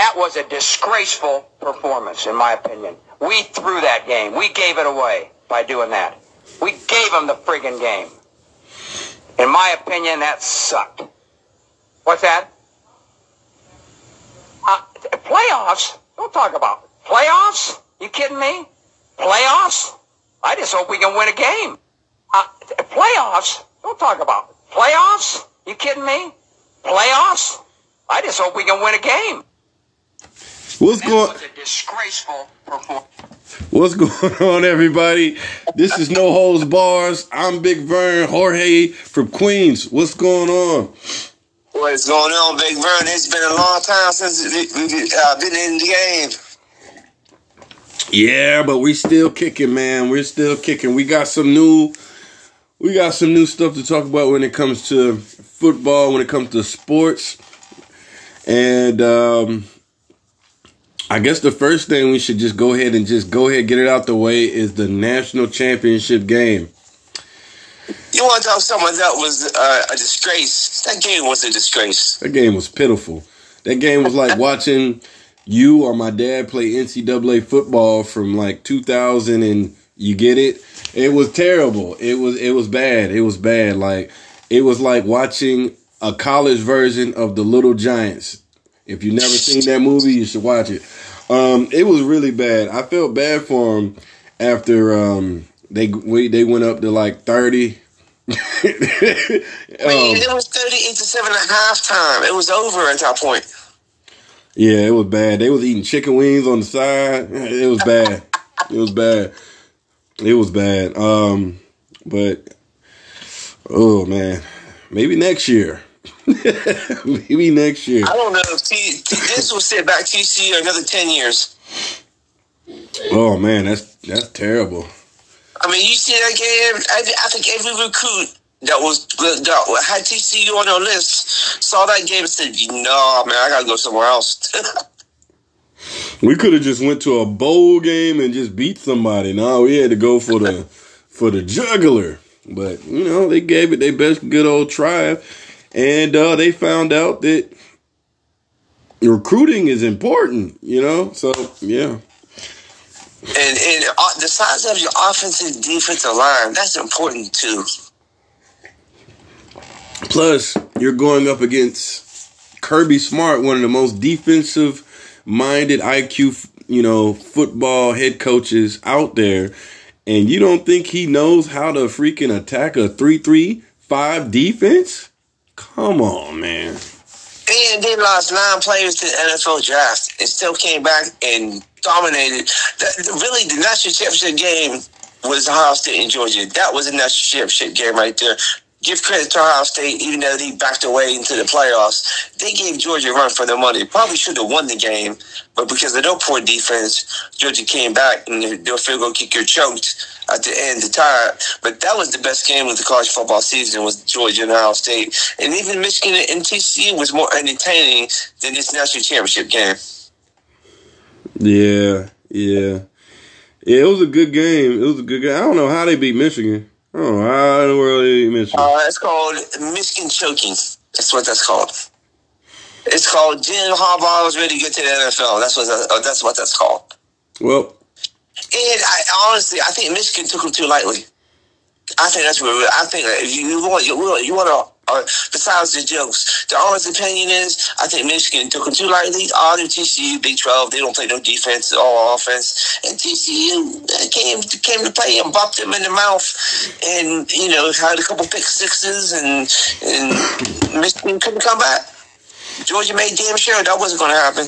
that was a disgraceful performance, in my opinion. We threw that game. We gave it away by doing that. We gave them the friggin' game. In my opinion, that sucked. What's that? Uh, playoffs? Don't talk about playoffs. You kidding me? Playoffs? I just hope we can win a game. Uh, playoffs? Don't talk about playoffs. You kidding me? Playoffs? I just hope we can win a game. What's going? was a disgraceful performance. What's going on, everybody? This is No Holds Bars. I'm Big Vern Jorge from Queens. What's going on? What's going on, Big Vern? It's been a long time since we've uh, been in the game. Yeah, but we still kicking, man. We're still kicking. We got some new, we got some new stuff to talk about when it comes to football, when it comes to sports, and um, I guess the first thing we should just go ahead and just go ahead get it out the way is the national championship game. You want to talk someone that was uh, a disgrace? That game was a disgrace. That game was pitiful. That game was like watching you or my dad play NCAA football from like 2000 and you get it. It was terrible. It was it was bad. It was bad. Like it was like watching a college version of the Little Giants. If you've never seen that movie, you should watch it. Um, it was really bad. I felt bad for them after um, they we, they went up to like 30. I mean, it was 38 to 7 at halftime. It was over at that point. Yeah, it was bad. They was eating chicken wings on the side. It was bad. it was bad. It was bad. Um, but oh man, maybe next year. maybe next year. I don't know if T- this will sit back TCU another 10 years. Oh man, that's that's terrible. I mean, you see that game? I, I think every recruit that was that had TCU on their list saw that game and said, "No, man, I gotta go somewhere else." we could have just went to a bowl game and just beat somebody. No, we had to go for the for the juggler. But you know, they gave it their best good old try, and uh, they found out that recruiting is important. You know, so yeah. And and uh, the size of your offensive defensive line that's important too. Plus, you're going up against Kirby Smart, one of the most defensive minded IQ, you know, football head coaches out there. And you don't think he knows how to freaking attack a 3 3 5 defense? Come on, man. And they lost nine players to the NFL draft and still came back and dominated. The, really, the national championship game was Ohio State and Georgia. That was a national championship game right there give credit to Ohio State, even though they backed away into the playoffs. They gave Georgia a run for their money. Probably should have won the game, but because of their poor defense, Georgia came back and their field goal kicker choked at the end to tie. But that was the best game of the college football season was Georgia and Ohio State. And even Michigan and TCU was more entertaining than this national championship game. Yeah, yeah. Yeah, it was a good game. It was a good game. I don't know how they beat Michigan. Oh, I world did you Uh, it's called Michigan choking. That's what that's called. It's called Jim Harbaugh was ready to get to the NFL. That's what that, uh, that's what that's called. Well, and I honestly, I think Michigan took him too lightly. I think that's what I think. If you, you want, you, you want to. Besides the jokes, the honest opinion is I think Michigan took them too lightly. All their TCU, Big Twelve, they don't play no defense, all offense. And TCU came came to play and bopped them in the mouth, and you know had a couple pick sixes, and and Michigan couldn't come back. Georgia made damn sure that wasn't going to happen.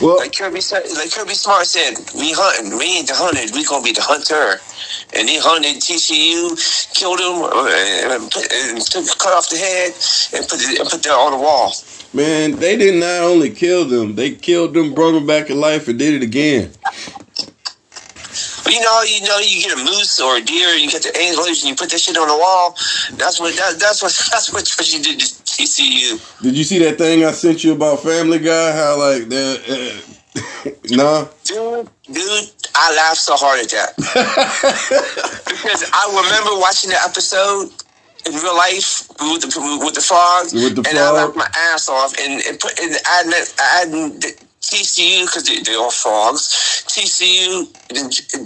Well, like Kirby said, like Kirby Smart said, we hunting. We ain't the hunted. We gonna be the hunter. And he hunted TCU, killed him, uh, and, put, and took, cut off the head, and put it, and put that on the wall. Man, they did not only kill them; they killed them, brought them back to life, and did it again. You know, you know, you get a moose or a deer, you get the antlers, and you put that shit on the wall. That's what that, that's what that's what, what you did TCU. Did you see that thing I sent you about Family Guy? How like that? Uh, nah, dude, dude, I laughed so hard at that because I remember watching the episode in real life with the with the frogs, With the and I laughed my ass off and, and put and adding adding the TCU because they, they're all frogs. TCU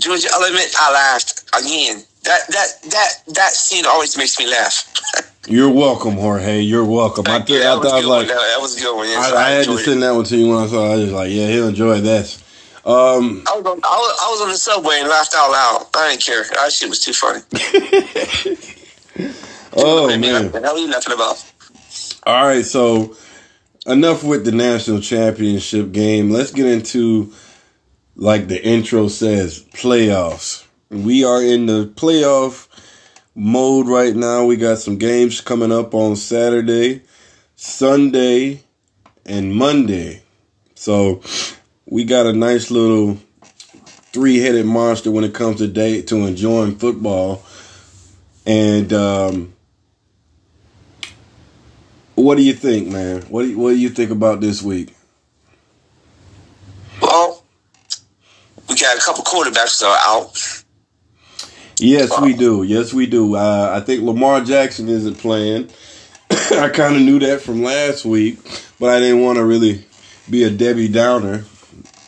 Georgia Element, I laughed again. That that that that scene always makes me laugh. You're welcome, Jorge. You're welcome. I, th-. I thought I was like, one. that was a good one. Yes, I, I had to it. send that one to you when I saw. it. I was like, yeah, he'll enjoy that. Um, I was, on, I, was, I was on the subway and laughed out loud. I didn't care. That shit was too funny. oh man. What the hell are you laughing about? All right, so enough with the national championship game. Let's get into like the intro says, playoffs. We are in the playoff mode right now. We got some games coming up on Saturday, Sunday, and Monday. So we got a nice little three-headed monster when it comes to day to enjoying football. And um what do you think, man? What do you, what do you think about this week? Well, we got a couple quarterbacks that are out. Yes, we do. Yes, we do. Uh, I think Lamar Jackson isn't playing. I kind of knew that from last week, but I didn't want to really be a Debbie Downer.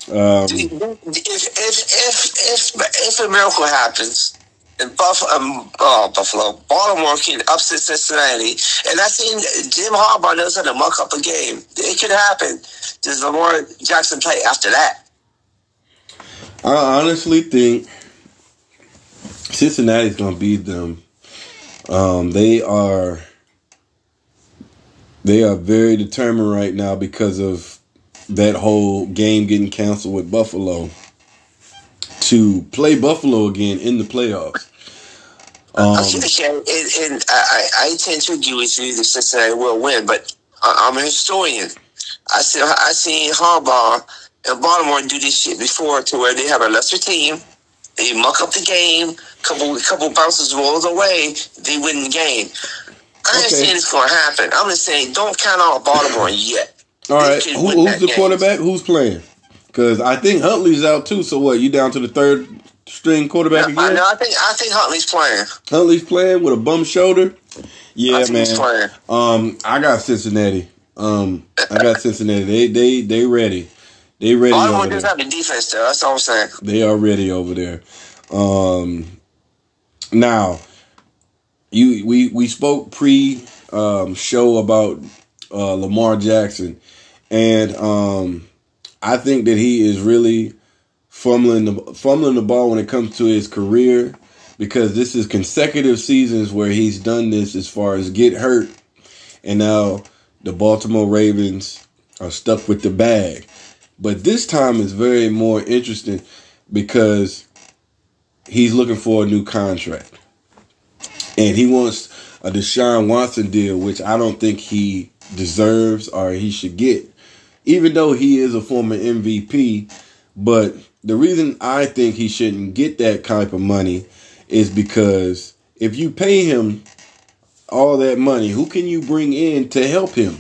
Um, If if if if if a miracle happens and Buff um oh, Buffalo Baltimore can upset Cincinnati, and I seen Jim Harbaugh knows how to muck up a game. It could happen. Does Lamar Jackson play after that? I honestly think Cincinnati's going to beat them. Um, they are they are very determined right now because of that whole game getting canceled with Buffalo to play Buffalo again in the playoffs. Um, Okay, and, and I, I tend to agree with you that Cincinnati will win, but I'm a historian. I see I seen Harbaugh and Baltimore do this shit before, to where they have a lesser team, they muck up the game, couple couple bounces rolls away, they win the game. I ain't Okay. saying it's going to happen. I'm just saying don't count out Baltimore yet. all right, Who, who's the game. quarterback? Who's playing? Because I think Huntley's out too. So what? You down to the third string quarterback I, again? No, I think I think Huntley's playing. Huntley's playing with a bum shoulder. Yeah, I man. Um, I got Cincinnati. Um, I got Cincinnati. They they they ready. They ready Baltimore there. have the defense there. That's all I'm saying. They are ready over there. Um, now, you we we spoke pre um, show about uh, Lamar Jackson, and um, I think that he is really fumbling the fumbling the ball when it comes to his career because this is consecutive seasons where he's done this as far as get hurt, and now the Baltimore Ravens are stuck with the bag. But this time is very more interesting because he's looking for a new contract. And he wants a Deshaun Watson deal, which I don't think he deserves or he should get, even though he is a former MVP. But the reason I think he shouldn't get that type of money is because if you pay him all that money, who can you bring in to help him?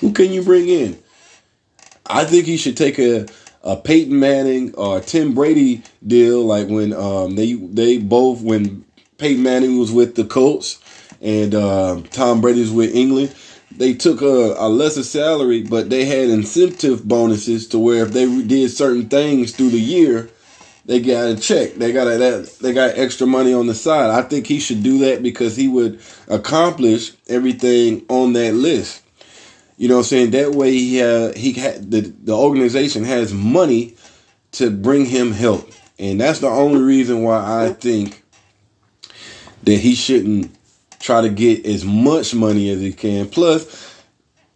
Who can you bring in? I think he should take a a Peyton Manning or Tim Brady deal, like when um, they they both when Peyton Manning was with the Colts and um Tom Brady was with England. They took a, a lesser salary, but they had incentive bonuses to where if they did certain things through the year, they got a check. They got a, that they got extra money on the side. I think he should do that because he would accomplish everything on that list. You know what I'm saying? That way he uh, he had the the organization has money to bring him help. And that's the only reason why I think that he shouldn't try to get as much money as he can. Plus,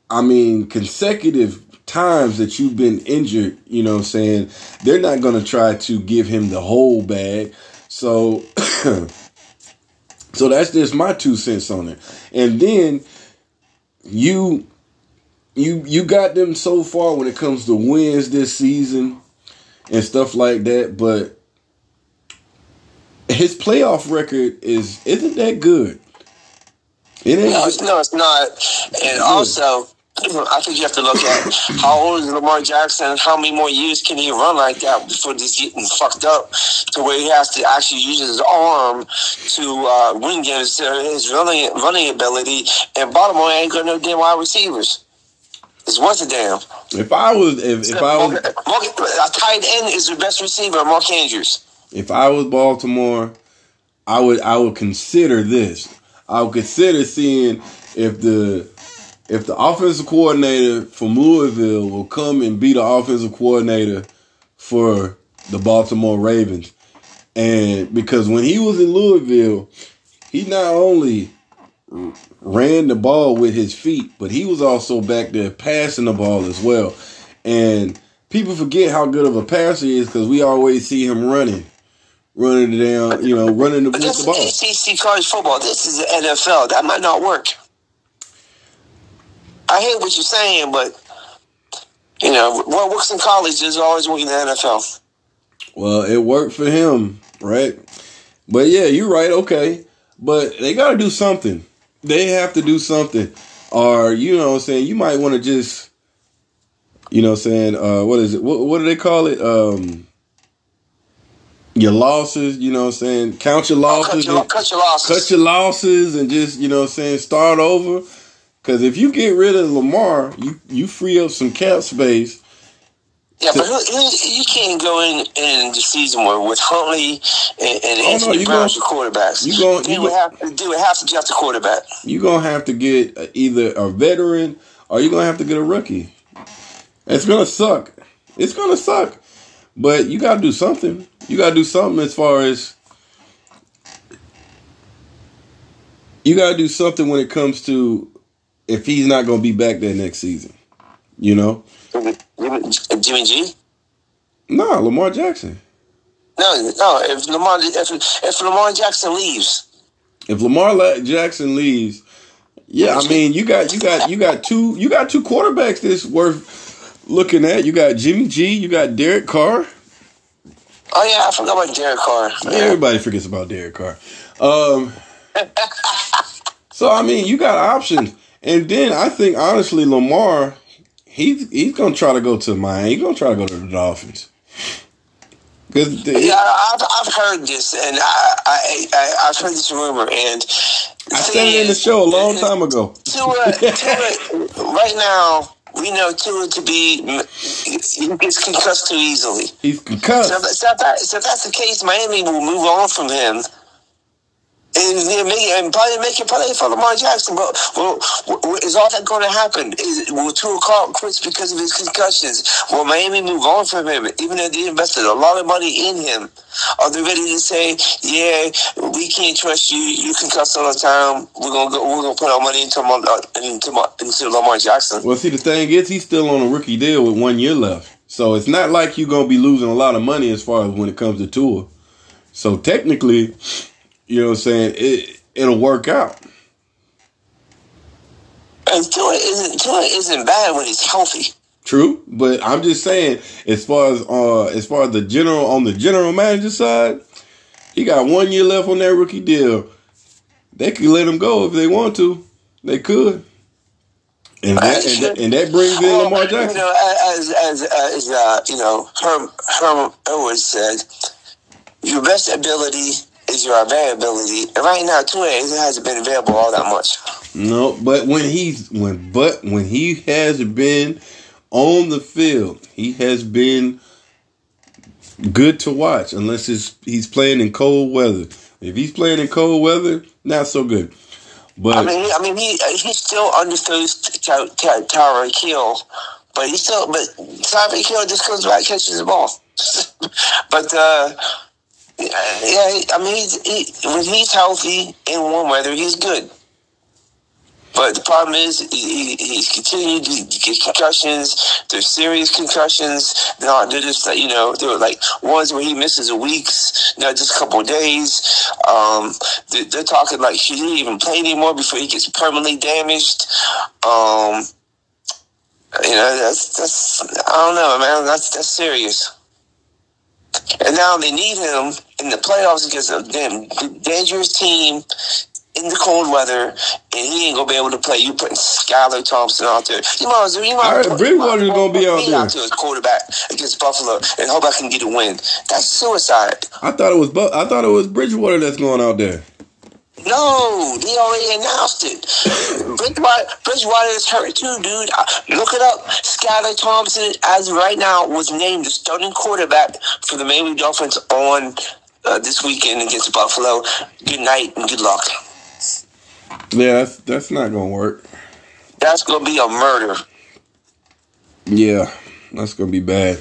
I mean, consecutive times that you've been injured, you know what I'm saying, they're not going to try to give him the whole bag. So so that's just my two cents on it. And then you you you got them so far when it comes to wins this season and stuff like that, but his playoff record is isn't that good. It ain't No, it's, no, it's not. And also, I think you have to look at how old is Lamar Jackson and how many more years can he run like that before he's getting fucked up to where he has to actually use his arm to uh, win games, his running running ability. And Baltimore ain't got no damn wide receivers. It's worth a damn. If I was, if, if I was, a tight end is the best receiver, Mark Andrews. If I was Baltimore, I would I would consider this. I would consider seeing if the if the offensive coordinator from Louisville will come and be the offensive coordinator for the Baltimore Ravens. And because when he was in Louisville, he not only ran the ball with his feet, but he was also back there passing the ball as well. And people forget how good of a passer he is because we always see him running, running down, you know, running the, with the ball. ACC college football. This is the NFL. That might not work. I hear what you're saying, but you know, what works in college is always working in the NFL. Well, it worked for him, right? But yeah, you're right. Okay, but they got to do something. They have to do something, or you know, what I'm saying you might want to just, you know, what I'm saying uh, what is it? What, what do they call it? Um, your losses, you know what I'm saying? Count your losses. Oh, cut, your, cut your losses. Cut your losses and just, you know what I'm saying, start over because if you get rid of Lamar, you you free up some cap space. Yeah, but you can't go in in the season where with Huntley and, and oh, Anthony no, Brown as quarterbacks. You going you would have to do it have to draft a quarterback. You're gonna have to get either a veteran or you're gonna have to get a rookie. It's gonna suck. It's gonna suck. But you gotta do something. You gotta do something as far as you gotta do something when it comes to if he's not going to be back there next season. You know? Mm-hmm. Jimmy G? No, Lamar Jackson. No, no. If Lamar if, if Lamar Jackson leaves, if Lamar Jackson leaves, yeah, I mean you got you got you got two you got two quarterbacks that's worth looking at. You got Jimmy G, you got Derek Carr. Oh yeah, I forgot about Derek Carr. Yeah. Everybody forgets about Derek Carr. Um, so I mean, you got options. And then I think honestly, Lamar, he's he's gonna try to go to Miami. He's gonna try to go to the Dolphins. Cause the, yeah, I've, I've heard this, and I, I, I have heard this rumor, and I said it in the show a long uh, time ago. Tua, Tua, right now, we know Tua to be he gets concussed too easily. He's concussed. So, so, if that, so if that's the case, Miami will move on from him and, and probably make it play for Lamar Jackson. But well, is all that going to happen? Is, will Tua Carl quit because of his concussions? Will Miami move on from him, even though they invested a lot of money in him? Are they ready to say, "Yeah, we can't trust you. You concuss all the time. We're gonna go, we're gonna put our money into uh, into, into Lamar Jackson"? Well, see, the thing is, he's still on a rookie deal with one year left. So it's not like you're gonna be losing a lot of money as far as when it comes to Tua. So technically, you know what I'm saying? It it'll work out. And Tua isn't Tua isn't bad when he's healthy. True, but I'm just saying, as far as uh, as far as the general on the general manager side, he got one year left on that rookie deal. They could let him go if they want to. They could. And that, and that, and that brings in well, Lamar Jackson. You know, as as as uh, you know, Herm Herm always said, your best ability is your availability. And right now, Tua hasn't been available all that much. No, but when he's when but when he has been on the field, he has been good to watch. Unless it's, he's playing in cold weather. If he's playing in cold weather, not so good. But I mean, I mean, he he still understood Tyreek Hill, but he still but Tyreek Hill just comes back catches the ball. but uh, yeah, I mean, he's, he, when he's healthy in warm weather, he's good. But the problem is, he, he's continued to get concussions. There's serious concussions. They're not, they're just like, you know, they're like ones where he misses a weeks, not just a couple days. Um, they're, they're, talking like he didn't even play anymore before he gets permanently damaged. Um, you know, that's, that's, I don't know, man. That's, that's serious. And now they need him in the playoffs against a damn dangerous team in the cold weather, and he ain't gonna be able to play. You putting Skylar Thompson out there. You might as well. You might All right, put- Bridgewater's gonna be out there. out there as quarterback against Buffalo, and hope I can get a win. That's suicide. I thought it was I thought it was Bridgewater that's going out there. No, they already announced it. Bridgewater, Bridgewater is hurt too, dude. Look it up. Skylar Thompson, as of right now, was named the starting quarterback for the Miami Dolphins on uh, this weekend against Buffalo. Good night and good luck. Yeah, that's that's not gonna work. That's gonna be a murder. Yeah, that's gonna be bad.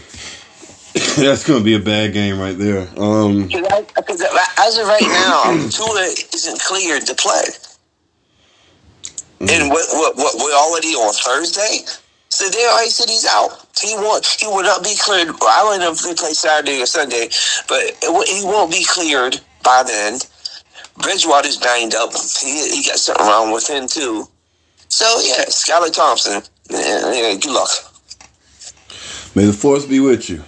that's gonna be a bad game right there. Um, Because as of right now, Tua isn't cleared to play. And what, what, what, we're already on Thursday? So they already said he's out. He won't. He will not be cleared. Well, I don't know if they play Saturday or Sunday, but it, he won't be cleared by then. Bridgewater's banged up. He, he got something wrong with him too. So yeah, Skylar Thompson. Yeah, yeah, good luck. may the force be with you.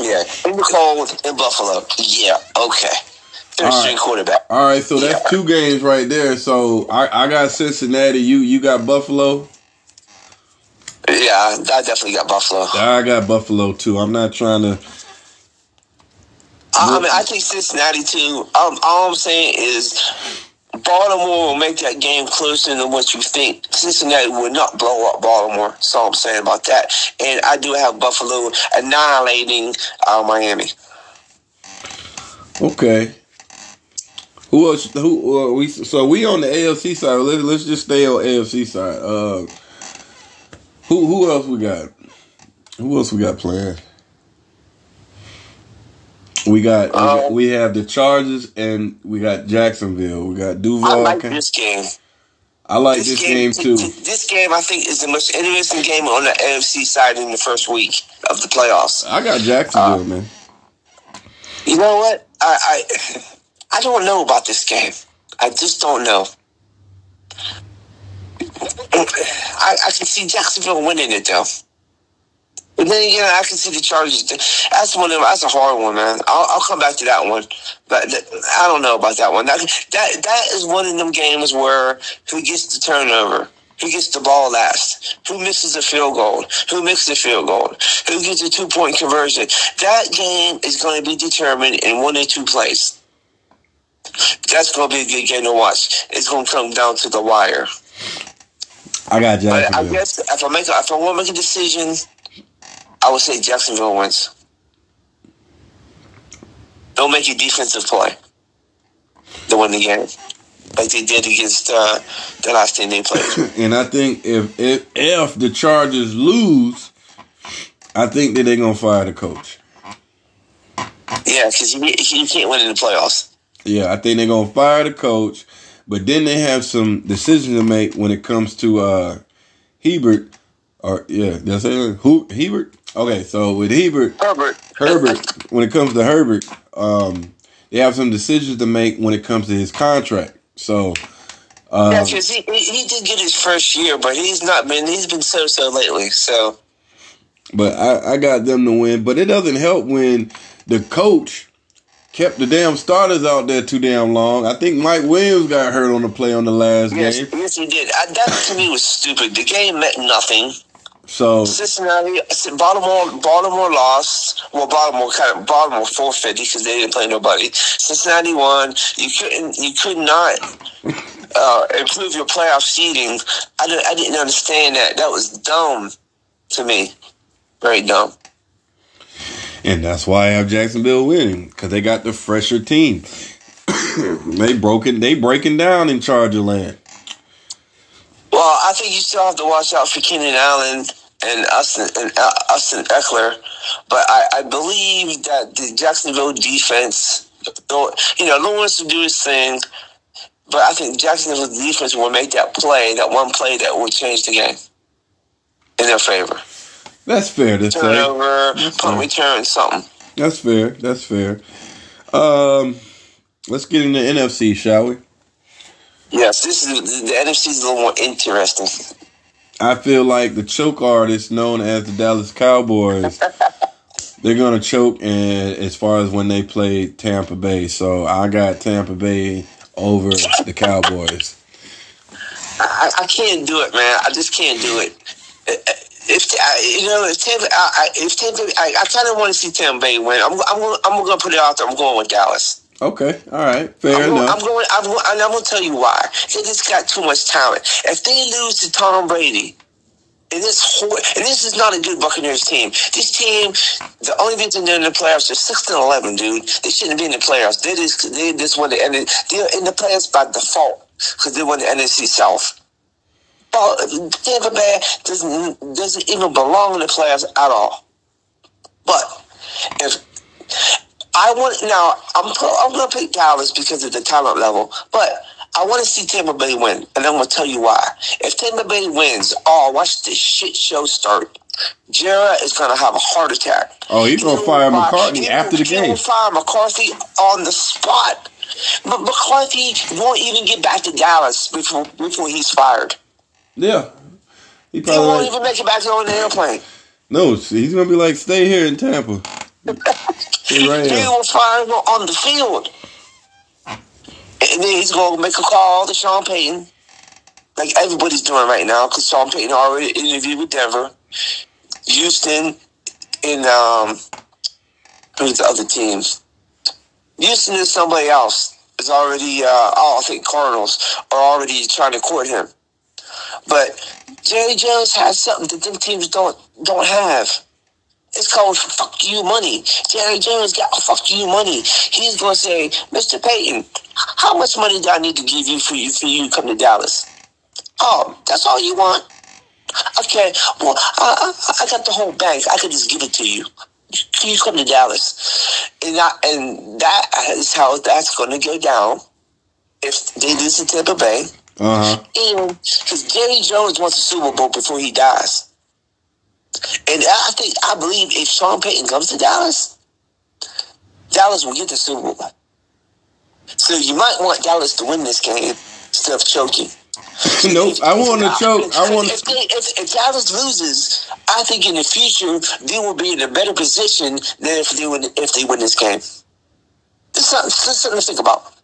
Yeah, in the cold in Buffalo. Yeah, okay. Third All right. string quarterback. All right, so that's Yeah. two games right there. So I, I got Cincinnati. You you got Buffalo. Yeah, I definitely got Buffalo. I got Buffalo too. I'm not trying to. I, I mean, I think Cincinnati too. Um, all I'm saying is Baltimore will make that game closer than what you think. Cincinnati will not blow up Baltimore. That's all I'm saying about that. And I do have Buffalo annihilating uh, Miami. Okay. Who else? Who uh, we? So we on the AFC side. Let's let's just stay on AFC side. Uh, who who else we got? Who else we got playing? We got, we got- Um, we have the Chargers and we got Jacksonville. We got Duval. I like this game. I like this game too. This game, I think, is the most interesting game on the AFC side in the first week of the playoffs. I got Jacksonville, man. You know what? I, I I don't know about this game. I just don't know. I, I can see Jacksonville winning it though. But then again, I can see the Chargers. That's one of them. That's a hard one, man. I'll, I'll come back to that one. But th- I don't know about that one. That, that that is one of them games where who gets the turnover, who gets the ball last, who misses a field goal, who makes the field goal, who gets a two point conversion. That game is going to be determined in one or two plays. That's going to be a good game to watch. It's going to come down to the wire. I got But I guess if I make a, if I want to make a decision, I would say Jacksonville wins. Don't make a defensive play to win the game, like they did against uh, the last team they played. And I think if if if the Chargers lose, I think that they're gonna fire the coach. yeah, because you, you can't win in the playoffs. Yeah, I think they're gonna fire the coach, but then they have some decisions to make when it comes to uh Hebert. Or yeah, that's it. Who Hebert? Okay, so with Hebert, Herbert, Herbert, when it comes to Herbert, um, they have some decisions to make when it comes to his contract. So, um, yeah, because he, he did get his first year, but he's not been he's been so so lately. So but I, I got them to win. But it doesn't help when the coach kept the damn starters out there too damn long. I think Mike Williams got hurt on the play on the last yes, game. yes he did. I, that to me was stupid. The game meant nothing. So Cincinnati, Baltimore, Baltimore lost. Well, Baltimore kind of Baltimore forfeited because they didn't play nobody. Cincinnati won. You couldn't, you could not uh, improve your playoff seeding. I didn't, I didn't understand that. That was dumb to me. Very dumb. And that's why I have Jacksonville winning because they got the fresher team. they broken. They breaking down in Charger land. Well, I think you still have to watch out for Keenan Allen and Austin and uh, Austin Ekeler, but I, I believe that the Jacksonville defense, you know, Lawrence to do his thing, but I think Jacksonville defense will make that play, that one play that will change the game in their favor. That's fair to say. Turnover, That's punt return, something. That's fair. That's fair. Um, let's get into NFC, shall we? Yes, this is the, the NFC is a little more interesting. I feel like the choke artist known as the Dallas Cowboys, they're gonna choke. And as far as when they play Tampa Bay, so I got Tampa Bay over the Cowboys. I, I can't do it, man. I just can't do it. If you know, if Tampa, I, if Tampa, I, I kind of want to see Tampa Bay win. I'm, I'm, I'm going to put it out there. I'm going with Dallas. Okay, all right, fair I'm, enough. I'm going. I'm, and I'm going to tell you why. They just got too much talent. If they lose to Tom Brady, and this whole, and this is not a good Buccaneers team. This team, the only reason they're in the playoffs, they're six and eleven, dude. They shouldn't be in the playoffs. They just they just won the and they're in the playoffs by default because they won the NFC South. Well, Tampa Bay doesn't doesn't even belong in the playoffs at all. But if I want now, I'm I'm to pick Dallas because of the talent level, but I want to see Tampa Bay win, and I'm to tell you why. If Tampa Bay wins, oh, watch this shit show start. Jerry is going to have a heart attack. Oh, he's going to fire will McCarthy he after the game. fire McCarthy on the spot. But McCarthy won't even get back to Dallas before before he's fired. Yeah, he He probably won't like, even make it back on the airplane. no. He's gonna be like, stay here in Tampa. He fire him on the field. And then he's going to make a call to Sean Payton, like everybody's doing right now, because Sean Payton already interviewed with Denver, Houston, and um, who's the other teams? Houston is somebody else is already. Uh, oh, I think Cardinals are already trying to court him. But Jerry Jones has something that them teams don't don't have. It's called fuck you money. Jerry Jones got fuck you money. He's gonna say, Mr. Payton, how much money do I need to give you for you for you to come to Dallas? Oh, that's all you want? Okay, well, I, I, I got the whole bank. I could just give it to you. Can you come to Dallas? And I, and that is how that's going to go down if they lose to Tampa Bay. Uh huh. And because Jerry Jones wants a Super Bowl before he dies. And I think I believe if Sean Payton comes to Dallas, Dallas will get the Super Bowl. So you might want Dallas to win this game instead of choking. Nope. I want to choke. I want. If, if, if Dallas loses, I think in the future they will be in a better position than if they win if they win this game. Just something, something to think about.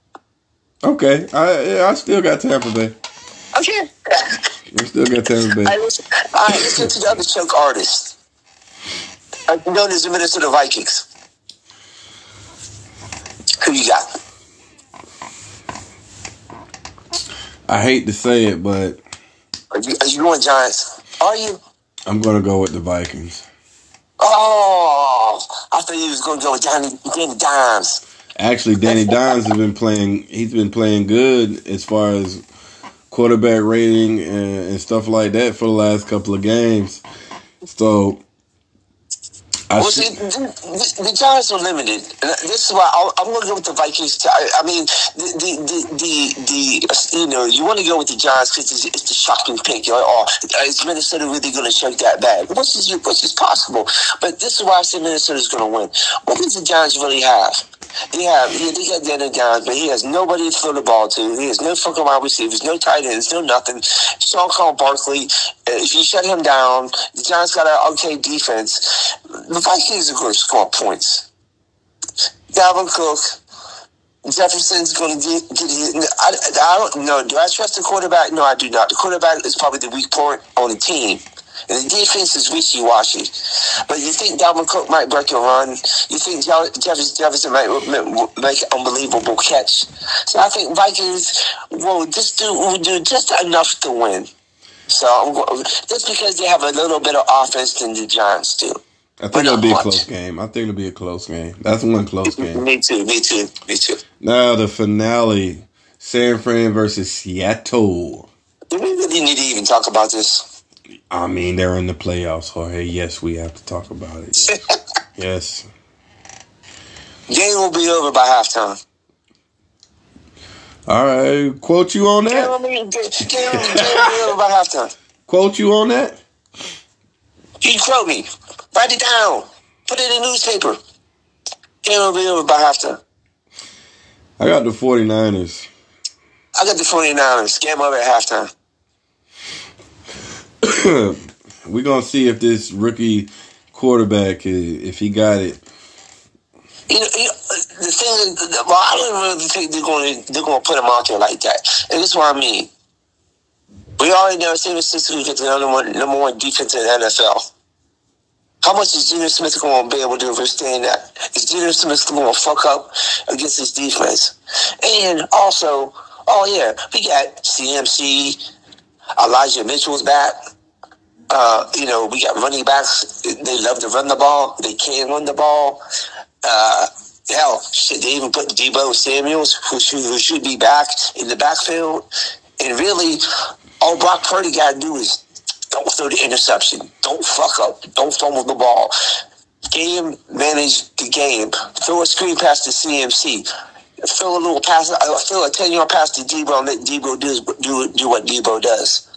Okay. I I still got Tampa Bay. Okay. We still got time, baby. I listen, all right, listen to the other choke artist, uh, known as the Minnesota Vikings. Who you got? I hate to say it, but Are you, are you going Giants? Are you? I'm gonna go with the Vikings. Oh, I thought you was going to go with Danny, Danny Dimes. Actually, Danny Dimes has been playing. He's been playing good as far as quarterback rating and, and stuff like that for the last couple of games. So, I Well, see, the, the, the Giants are limited. This is why I'll, I'm going to go with the Vikings. I, I mean, the, the, the, the, the, you know, you want to go with the Giants because it's, it's the shocking pick. You're like, oh, is Minnesota really going to shake that bag? Which is, which is possible. But this is why I say Minnesota's going to win. What does the Giants really have? Yeah, they got Daniel Jones, but he has nobody to throw the ball to. He has no fucking wide receivers, no tight ends, no nothing. Saquon Barkley, uh, if you shut him down, the Giants got an okay defense. The Vikings are going to score points. Dalvin Cook, Jefferson's going to get, get hit. I, I don't know. Do I trust the quarterback? No, I do not. The quarterback is probably the weak point on the team. The defense is wishy washy. But you think Dalvin Cook might break a run. You think Jefferson, Jefferson might make an unbelievable catch. So I think Vikings will just do, will do just enough to win. So I'm just because they have a little bit of offense than the Giants do. I think it'll be a close game. I think it'll be a close game. That's one close game. Me too, me too, me too. Now the finale: San Fran versus Seattle. Do we really need to even talk about this? I mean, they're in the playoffs, Jorge. Yes, we have to talk about it. Yes. Game will be over by halftime. All right. Quote you on that. game will be over by halftime. Quote you on that. You quote me. Write it down. Put it in the newspaper. Game will be over by halftime. I got the 49ers. I got the 49ers. Game over at halftime. We're to see if this rookie quarterback, if he got it. You know, you know, the thing is, well, I don't really think they're going to they're going to put him out there like that. And this is what I mean. We already know San Francisco gets the number one number one defense in the NFL. How much is Geno Smith going to be able to withstand that? Is Geno Smith going to fuck up against his defense? And also, oh yeah, we got CMC, Elijah Mitchell's back. Uh, you know, we got running backs. They love to run the ball. They can run the ball. Uh, hell, shit, they even put Deebo Samuels, who should, who should be back in the backfield. And really, all Brock Purdy got to do is don't throw the interception. Don't fuck up. Don't fumble the ball. Game manage the game. Throw a screen pass to CMC. Throw a little pass. uh, Throw a ten yard pass to Deebo and let Deebo do do do what Deebo does.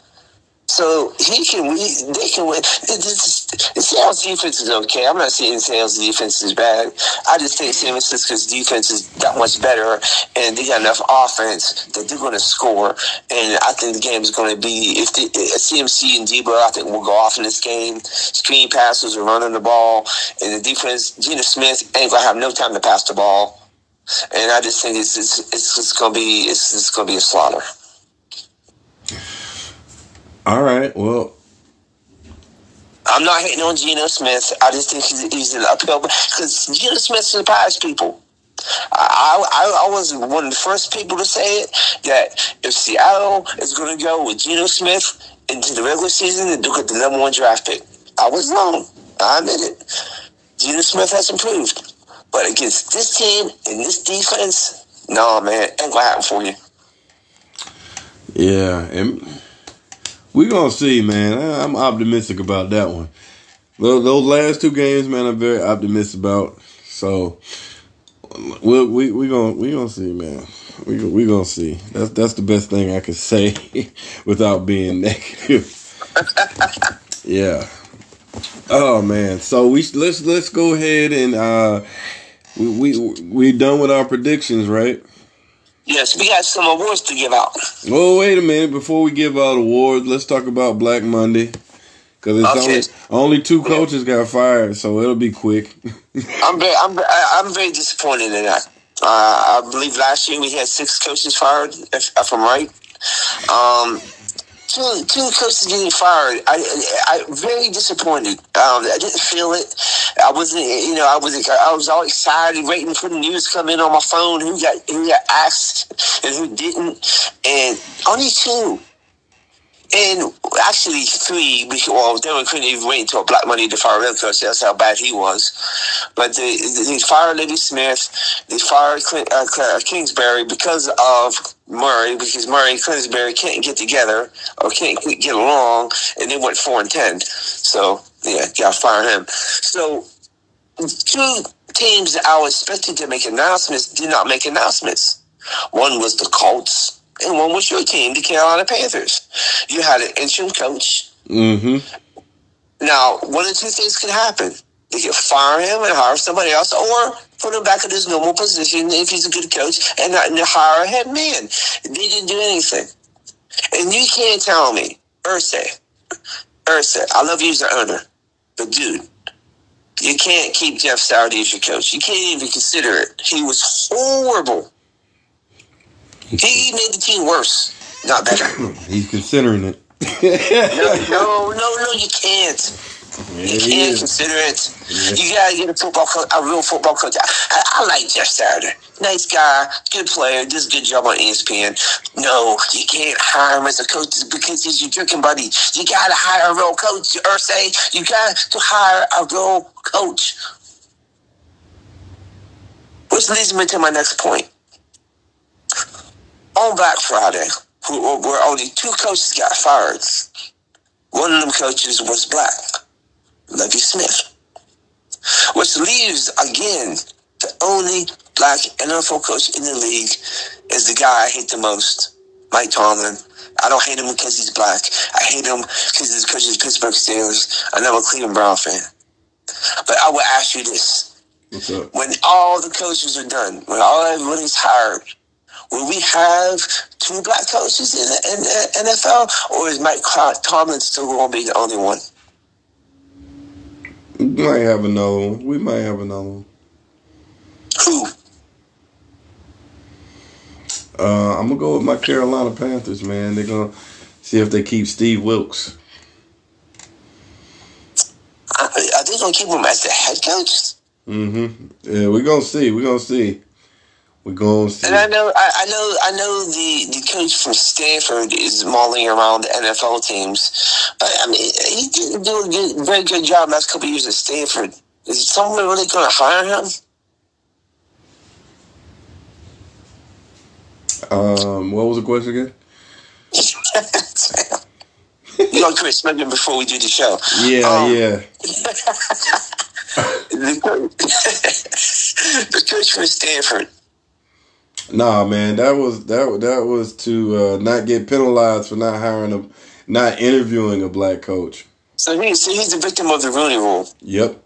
So he can we they can win. This is, Seattle's defense is okay. I'm not saying Seattle's defense is bad. I just think San Francisco's defense is that much better, and they got enough offense that they're going to score. And I think the game is going to be if the CMC and Deebo I think will go off in this game. Screen passes are running the ball, and the defense Geno Smith ain't going to have no time to pass the ball. And I just think it's it's it's, it's going to be it's, it's going to be a slaughter. All right. Well, I'm not hating on Geno Smith. I just think he's, he's an uphill because Geno Smith surprised people. I, I, I was one of the first people to say it that if Seattle is going to go with Geno Smith into the regular season and look at the number one draft pick, I was wrong. I admit it. Geno Smith has improved, but against this team and this defense, no man, ain't gonna happen for you. yeah, and we gonna see, man. I'm optimistic about that one. Those, last two games, man, I'm very optimistic about. So we we we gonna we gonna see, man. We we gonna see. That's that's the best thing I could say without being negative. yeah. Oh man. So we let's let's go ahead and uh we we we done with our predictions, right? Yes, we got some awards to give out. Well, wait a minute. Before we give out awards, let's talk about Black Monday. Because it's Okay. only, only two coaches got fired, so it'll be quick. I'm very, I'm, I'm very disappointed in that. Uh, I believe last year we had six coaches fired, if, if I'm right. Um, two, two coaches getting fired. I, I, very disappointed. Um, I didn't feel it. I wasn't, you know, I was, I was all excited, waiting for the news to come in on my phone. Who got, who got asked and who didn't, and only two. And actually, three. Well, we couldn't even wait until Black Monday to fire him because That's how bad he was. But they, they fired Lovie Smith. They fired Clint, uh, Kingsbury because of Murray, because Murray and Kingsbury can't get together or can't get along, and they went four and ten. So yeah, gotta fire him. So two teams that I was expecting to make announcements did not make announcements. One was the Colts, and one was your team, the Carolina Panthers. You had an interim coach. mm-hmm. Now, one of two things can happen. They can fire him and hire somebody else, or put him back in his normal position if he's a good coach and, and hire a head man. They didn't do anything. And you can't tell me, Irsay, Irsay, I love you as an owner, but dude, you can't keep Jeff Saturday as your coach. You can't even consider it. He was horrible. He made the team worse, not better. He's considering it. No, no, no, no, you can't. Yeah, You can't is. consider it. You gotta get a football coach, a real football coach. I, I, like Jeff Saturday. Nice guy, good player, does a good job on ESPN. No, you can't hire him as a coach because he's your drinking buddy. You gotta hire a real coach, Irsay. You got to hire a real coach. Which leads me to my next point. On Black Friday, where only two coaches got fired, one of them coaches was black. Lovie Smith. Which leaves, again, the only black NFL coach in the league is the guy I hate the most, Mike Tomlin. I don't hate him because he's black. I hate him because he's coach of the Pittsburgh Steelers. and I'm a Cleveland Brown fan. But I will ask you this. When all the coaches are done, when all everybody's hired, will we have two black coaches in the, in the NFL? Or is Mike Tomlin still going to be the only one? We might have another one. We might have another one. Who? Uh, I'm gonna go with my Carolina Panthers, man. They're gonna see if they keep Steve Wilks. Are they going to keep him as the head coach? Mm-hmm. Yeah, we're gonna see. We're gonna see. We're gonna see. And I know, I, I know, I know the, the coach from Stanford is mulling around the NFL teams. But, I mean, he didn't do a good, very good job last couple of years at Stanford. Is someone really going to hire him? Um, what was the question again? you know, Chris, maybe before we do the show. Yeah, Um, yeah. the, coach, the coach from Stanford. Nah, man, that was that that was to uh, not get penalized for not hiring a, not interviewing a black coach. So, he, so he's a victim of the Rooney Rule. Yep.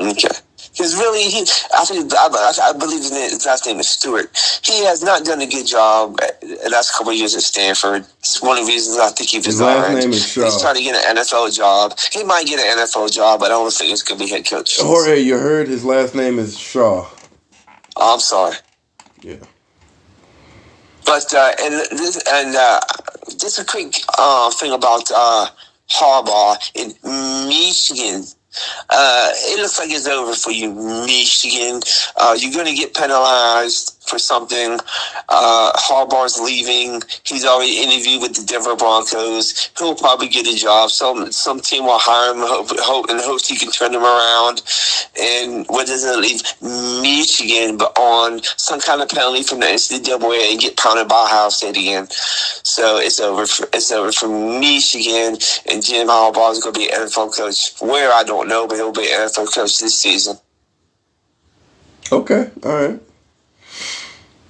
Okay. Because really, he, I think, I, I believe his, name, his last name is Stewart. He has not done a good job at, the last couple of years at Stanford. It's one of the reasons I think he His last name is Shaw. He's trying to get an NFL job. He might get an NFL job, but I don't think it's going to be head coach. Jorge, you heard his last name is Shaw. Oh, I'm sorry. Yeah. But, uh, and this, and, uh, just a quick, uh, thing about, uh, Harbaugh in Michigan. Uh, it looks like it's over for you, Michigan. Uh, you're going to get penalized for something. Uh, Harbaugh's leaving. He's already interviewed with the Denver Broncos. He'll probably get a job. Some some team will hire him hope, hope, and hopes he can turn him around. And what doesn't leave Michigan but on some kind of penalty from the NCAA and get pounded by Ohio State again. So it's over. For, it's over for Michigan, and Jim Harbaugh is going to be an NFL coach. Where I don't know, but he'll be an NFL coach this season. Okay. All right.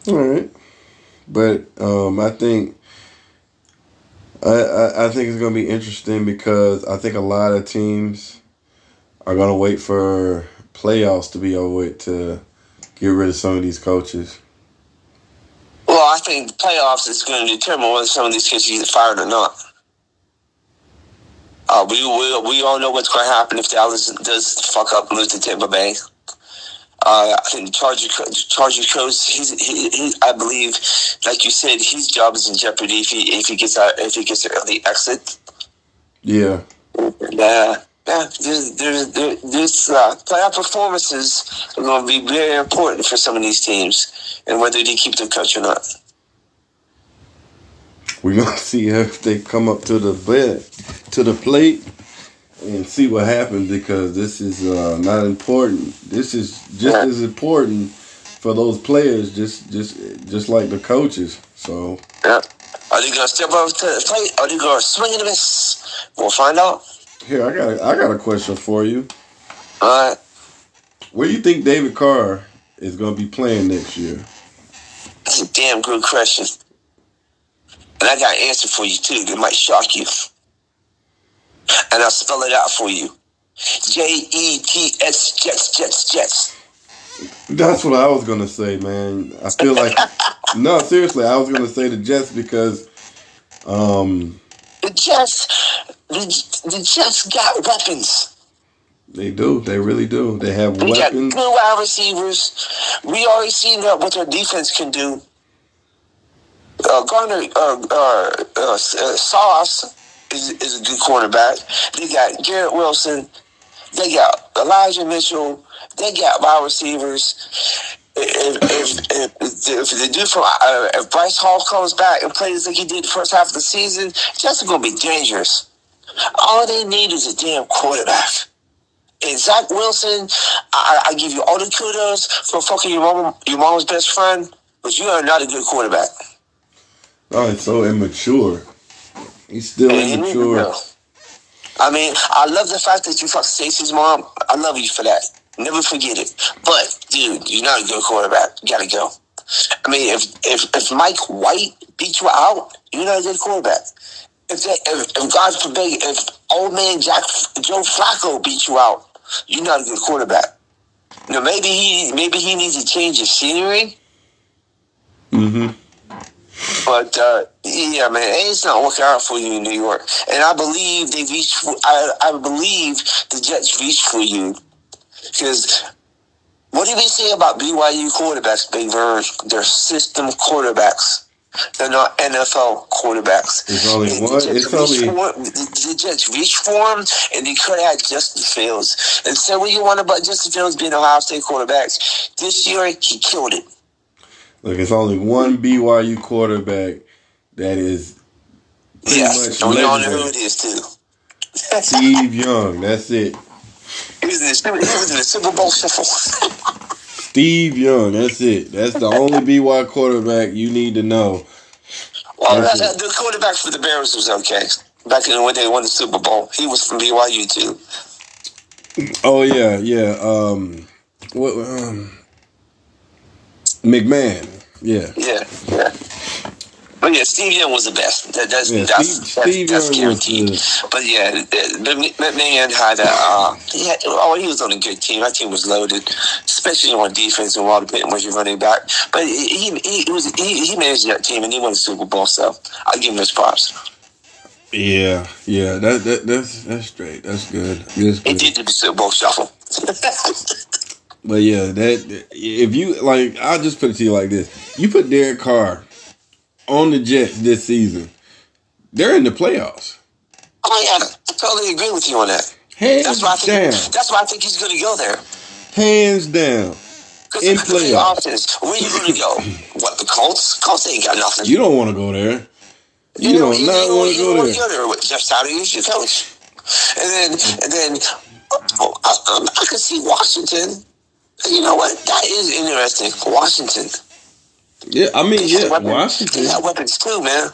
All right. But um, I think I, I I think it's gonna be interesting because I think a lot of teams are gonna wait for playoffs to be over with to get rid of some of these coaches. Well, I think the playoffs is going to determine whether some of these kids get fired or not. Uh, we, we we all know what's going to happen if Dallas does fuck up and lose to Tampa Bay. Uh, I think the Charger Charger coach, he's, he, he, I believe, like you said, his job is in jeopardy if he if he gets out if he gets an early exit. Yeah. Yeah, yeah. There's there's there's uh, playoff performances are going to be very important for some of these teams, and whether they keep their coach or not. We're gonna see if they come up to the bed to the plate and see what happens because this is uh, not important. This is just as important for those players, just just just like the coaches. So Yeah. Are they gonna step up to the plate? Are they gonna swing and miss? We'll find out. here, I got a, I got a question for you. All right. Where do you think David Carr is gonna be playing next year? That's a damn good question. And I got an answer for you too that might shock you. And I'll spell it out for you. J E T S Jets Jets Jets. That's what I was gonna say, man. I feel like no, seriously, I was gonna say the Jets because um The Jets the, the Jets got weapons. they do, they really do. They have weapons. We got weapons. good wide receivers. We already seen that what their defense can do. Uh, Gardner, uh, uh, uh, uh, Sauce is, is a good quarterback. They got Garrett Wilson. They got Elijah Mitchell. They got wide receivers. If, if, if, if the dude from uh, if Breece Hall comes back and plays like he did the first half of the season, are going to be dangerous. All they need is a damn quarterback. And Zach Wilson, I, I give you all the kudos for fucking your mom, your mom's best friend, but you are not a good quarterback. Oh, it's so immature. He's still need immature. I mean, I love the fact that you fucked Stacey's mom. I love you for that. Never forget it. But dude, you're not a good quarterback. You gotta go. I mean, if if if Mike White beat you out, you're not a good quarterback. If they, if, if God forbid, if old man Jack Joe Flacco beat you out, you're not a good quarterback. Now maybe he maybe he needs to change his scenery. hmm But uh, yeah, man, it's not working out for you in New York. And I believe they reached. For, I I believe the Jets reached for you because What do we say about BYU quarterbacks, Big Verge? They're system quarterbacks. They're not NFL quarterbacks. It's only The one. Jets It's only for- the, Jets reached for him, and they could have had Justin Fields. And say what you want about Justin Fields being Ohio State quarterbacks. This year, he killed it. Look. It's only one BYU quarterback that is pretty Yes, much and we all know who it is too. Steve Young. That's it. He was in the, Super- he was in the Super Bowl shuffle. Steve Young. That's it. That's the only BYU quarterback you need to know. well, That's uh, the quarterback for the Bears was okay. Back in the when they won the Super Bowl, he was from BYU too. Oh yeah, yeah. Um, what? Um, McMahon. Yeah. Yeah, yeah. But yeah, Steve Young was the best. That, that's Yeah, that's, Steve- that's, Steve that's guaranteed. the- But yeah, McMahon had a uh, he had, oh he was on a good team. That team was loaded, especially on defense and Walter Payton was your running back. But he he, he was he, he managed that team and he won the Super Bowl. So I give him his props. Yeah, yeah. That that that's that's straight. That's good. That's He good. did the Super Bowl shuffle. But yeah, that if you like, I'll just put it to you like this: you put Derek Carr on the Jets this season, they're in the playoffs. oh yeah, I totally agree with you on that. Hands That's why I think down, that's why I think he's going to go there. hands down. In playoffs. where you going to go? What the Colts? Colts ain't got nothing. You don't want to go there. You, know, do not not want to go wanna there. there with Jeff Saturday as your coach, and then and then oh, I, um, I can see Washington. You know what? That is interesting. Washington. Yeah, I mean, yeah, weapons. Washington. They got weapons too, man.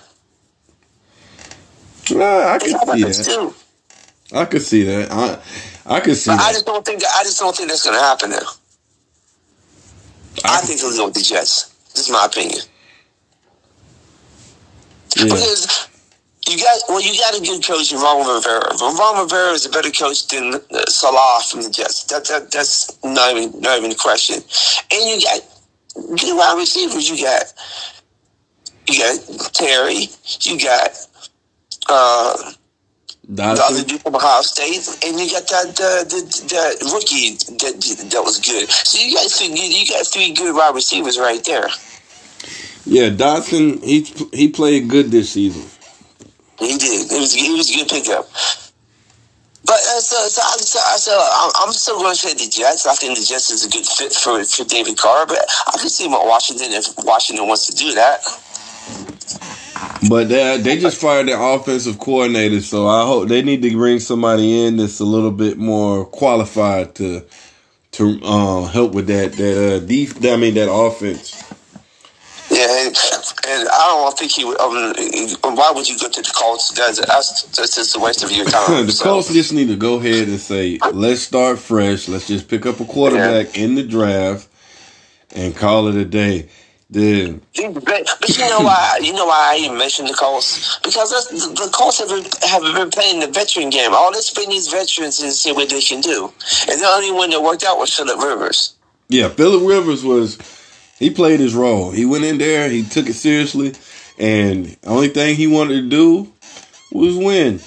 Nah, I They can see that. too. I could see that. I I could see But I just don't think. I just don't think that's going to happen now. I, I, think he'll go with the Jets. This is my opinion. yeah. Because you got well, you got a good coach in Ron Rivera. Ron Rivera is a better coach than uh, Salah from the Jets. That, that that's not even not even a question. And you got good wide receivers. You got you got Terry. You got uh, the other Dotson. dude from Ohio State, and you got that the the, the rookie that that was good. So you got three good, you got three good wide receivers right there. Yeah, Dotson. He he played good this season. He did. It was it was a good pickup. But uh, so so, I, so, I- so I'm, I'm still going to say the Jets. I think the Jets is a good fit for for David Carr. But I can see what Washington if Washington wants to do that. But they they just fired their offensive coordinator, so I hope they need to bring somebody in that's a little bit more qualified to to uh, help with that that uh, def- I mean that offense. Yeah, and, I don't think he would. Um, why would you go to the Colts? That's that's, that's just a waste of your time. the So, Colts just need to go ahead and say, let's start fresh. Let's just pick up a quarterback in the draft and call it a day. Then But, but you know why? You know why I even mentioned the Colts because the, the Colts have been, have been playing the veteran game. All let's bring these veterans and see what they can do. And the only one that worked out was Philip Rivers. yeah, Philip Rivers was he played his role. He went in there, he took it seriously, and the only thing he wanted to do was win.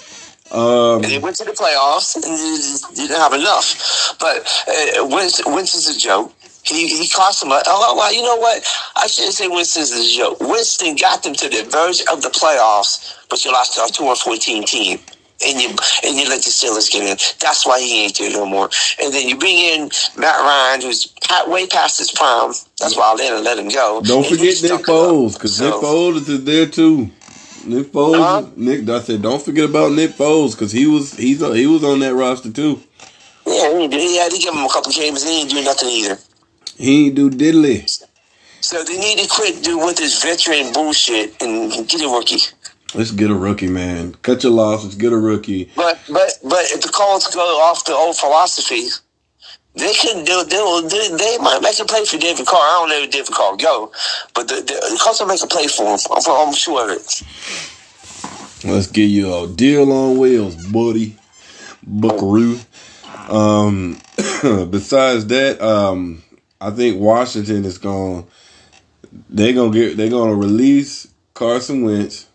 Um, And they went to the playoffs and just didn't have enough. But uh, Winston's a joke. He, he cost them a. Oh, well, you know what? I shouldn't say Winston's a joke. Winston got them to the verge of the playoffs, but you lost to a 2 or 14 team. And you and you let the Steelers get in. That's why he ain't there no more. And then you bring in Matt Ryan, who's way past his prime. That's why I let him let him go. Don't And forget Nick. Foles because So- Nick Foles is there too. Nick Foles, Huh? Nick. I said, don't forget about Nick Foles because he was he's he was on that roster too. Yeah, he, had to give him a couple games, and he didn't do nothing either. He ain't do diddly. So they need to quit do with this veteran bullshit and get a rookie. Let's get a rookie, man. Cut your losses. Get a rookie. But but but if the Colts go off the old philosophy, they can do they will they, they might make a play for David Carr. I don't know if David Carr go, but the, the, the Colts will make a play for him. I'm, I'm sure of it. Let's get you a deal on wheels, buddy. Buckaroo. Um, besides that, um, I think Washington is going. They're gonna get. They're gonna release Carson Wentz,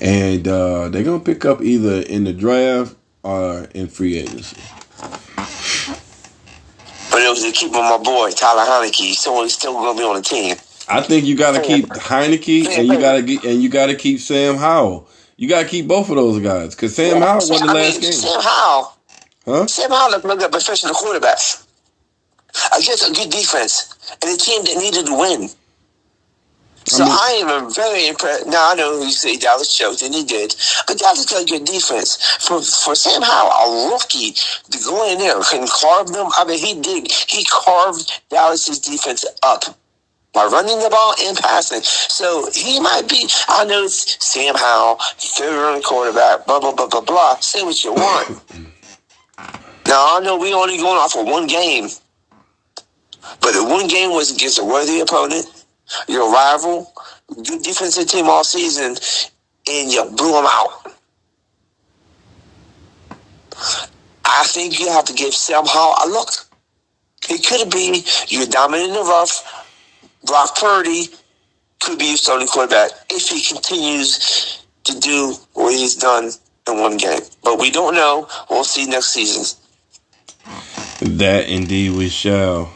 and uh, they're gonna pick up either in the draft or in free agency. But they'll know, to keep on my boy Tyler Heinicke, so he's still going to be on the team. I think you got to keep Heinicke and you got to get and you got to keep Sam Howell. You got to keep both of those guys because Sam Howell won the I last mean, game. Sam Howell, Huh? Sam Howell looked like a professional quarterback against a good defense and a team that needed to win. So I mean- I, am very impressed. Now I know you say Dallas choked, and he did, but Dallas a good defense. For for Sam Howell, a rookie, to go in there and carve them. I mean, he did. He carved Dallas's defense up by running the ball and passing. So he might be. I know it's Sam Howell, third running quarterback. Blah blah blah blah blah. Say what you want. Now I know we only going off of one game, but the one game was against a worthy opponent, your rival, good defensive team all season, and you blew them out. I think you have to give Sam Howell a look. It could be you're dominant in the rough. Brock Purdy could be your starting quarterback if he continues to do what he's done in one game. But we don't know. We'll see next season. That indeed we shall.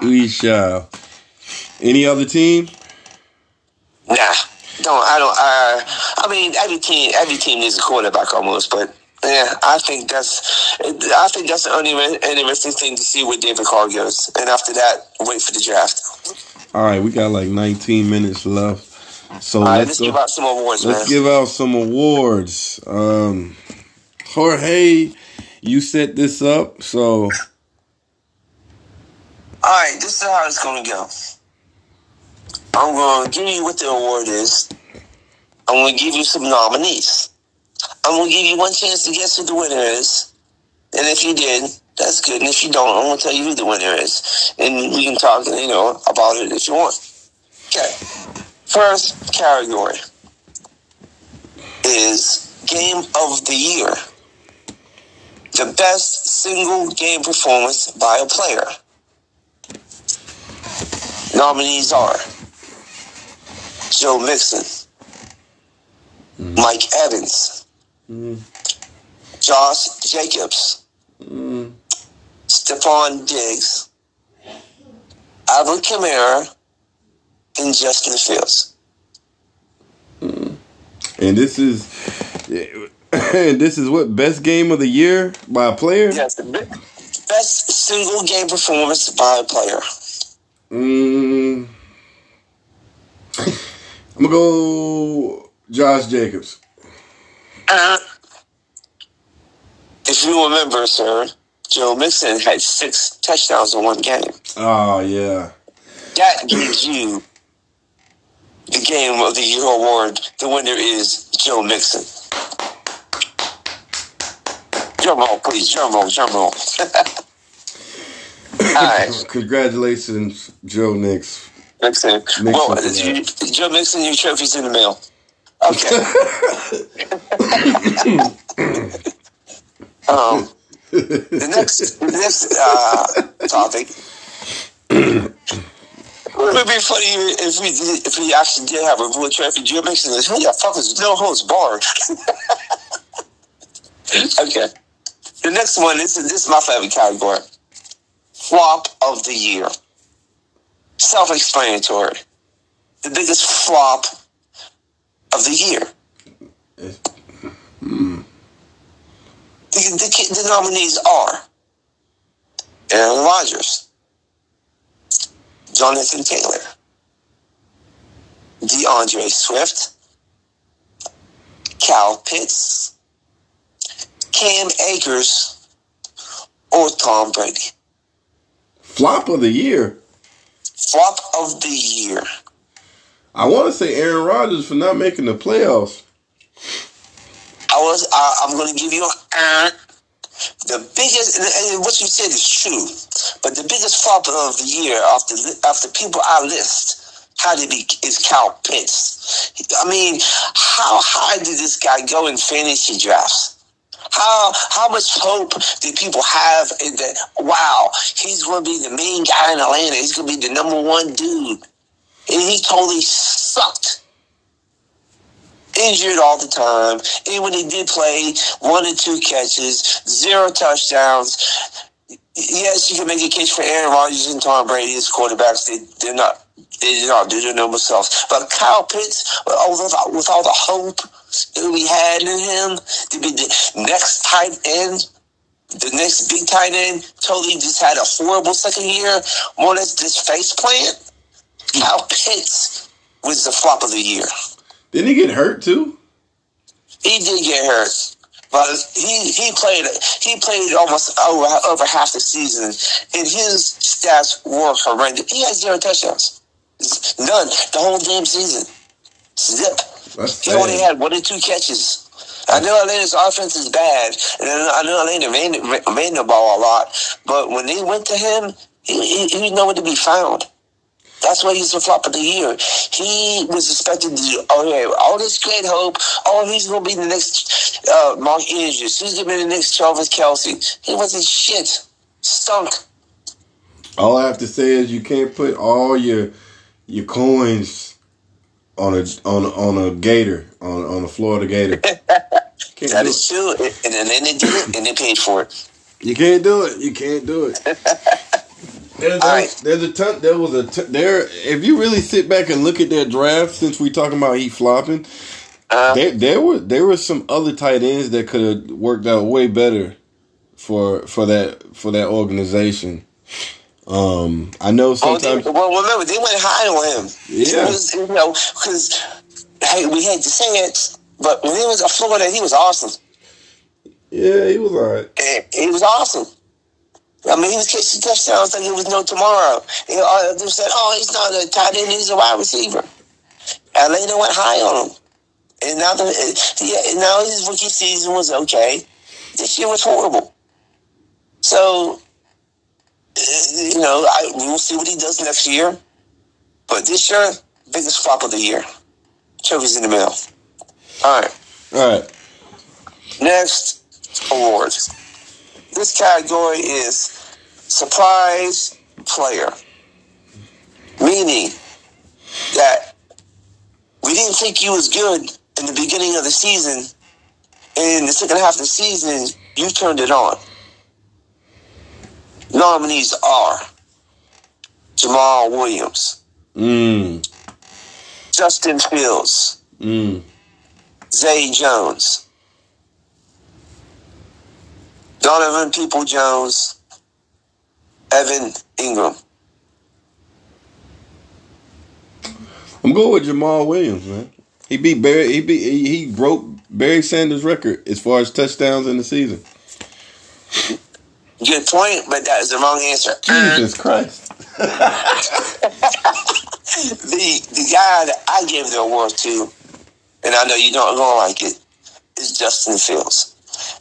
We shall. Any other team? Nah, don't. I don't. Uh, I mean, every team, every team needs a quarterback almost, but yeah, I think that's. I think that's the only interesting thing to see where David Carr goes, and after that, wait for the draft. All right, we got like 19 minutes left. So All right, let's let's go. give out some awards, Let's man. give out some awards. Um, Jorge, you set this up, so All right, this is how it's going to go. I'm going to give you what the award is. I'm going to give you some nominees. I'm going to give you one chance to guess who the winner is. And if you did, that's good. And if you don't, I'm going to tell you who the winner is. And we can talk, you know, about it if you want. Okay. First category is Game of the Year. The best single game performance by a player. Nominees are Joe Mixon, mm. Mike Evans, mm. Josh Jacobs, mm. Stefon Diggs, Alvin Kamara, and Justin Fields. and this is and this is what best game of the year by a player. Yes, best single game performance by a player. Mm, I'm gonna go Josh Jacobs. Uh, if you remember, sir, Joe Mixon had six touchdowns in one game. Oh yeah. That gives you the game of the year award. The winner is Joe Mixon. Drum roll, please. Drum roll, drum roll. All right, Congratulations, Joe Nix. Mixon. Mixon Well, for you, Joe Mixon, your trophy's in the mail. Okay. um, the next, the next uh, topic. It would be funny if we did, if we actually did have a real trophy. Joe Mixon is who the fuck is no holds barred. okay. The next one this is this is my favorite category. Flop of the year. Self-explanatory. The biggest flop of the year. The, the, the nominees are Aaron Rodgers, Jonathan Taylor, D'Andre Swift, Cal Pitts, Cam Akers, or Tom Brady. Flop of the year. Flop of the year. I want to say Aaron Rodgers for not making the playoffs. I was. Uh, I'm going to give you uh, the biggest. And, what you said is true, but the biggest flop of the year after after people I list had to be is Cal Pitts. I mean, how high did this guy go in fantasy drafts? How how much hope did people have in that? Wow, he's going to be the main guy in Atlanta. He's going to be the number one dude, and he totally sucked injured all the time. And when he did play, one or two catches, zero touchdowns. yes, you can make a case for Aaron Rodgers and Tom Brady as quarterbacks. They they're not they did not do their normal selves. But Kyle Pitts, with all the, with all the hope that we had in him to be the next tight end, the next big tight end, totally just had a horrible second year, more or less this face plant. Kyle Pitts was the flop of the year. Didn't he get hurt too? He did get hurt. But he, he played he played almost over over half the season, and his stats were horrendous. He had zero touchdowns, none the whole damn season. Zip. That's He only had one or two catches. I know Atlanta's offense is bad, and I know Atlanta ran, ran the ball a lot. But when they went to him, he, he, he was nowhere to be found. That's why he's the flop of the year. He was expected to do okay, all this great hope. Oh, he's going to be the next uh, Mark Andrews. He's going to be the next Travis Kelce. He wasn't shit. Stunk. All I have to say is you can't put all your your coins on a on a, on a gator on on a Florida gator. That is true. And then they did it, and they paid for it. You can't do it. You can't do it. There's, right. there's a ton. There was a ton, there. If you really sit back and look at their draft, since we talking about he flopping, Uh, there there were there were some other tight ends that could have worked out way better for for that for that organization. Um, I know Oh, they, sometimes. well, remember they went high on him. Yeah. Was, you know, because hey, we hate to say it, but when he was at Florida, he was awesome. Yeah, he was alright. He was awesome. I mean, he was catching touchdowns like it was no tomorrow. You know, they said, "Oh, he's not a tight end; he's a wide receiver." Atlanta went high on him, and now the yeah, now his rookie season was okay. This year was horrible. So, you know, I, we will see what he does next year. But this year, biggest flop of the year. Trophies in the mail. All right. All right. Next award. This category is surprise player. Meaning that we didn't think you was good in the beginning of the season. And in the second half of the season, you turned it on. Nominees are Jamaal Williams, Mm. Justin Fields, Mm. Zay Jones, Donovan People Jones, Evan Engram. I'm going with Jamaal Williams, man. He beat Barry. He beat. He, he broke Barry Sanders' record as far as touchdowns in the season. Good point, but that is the wrong answer. Jesus uh, Christ! The the guy that I gave the award to, and I know you don't gonna like it, is Justin Fields.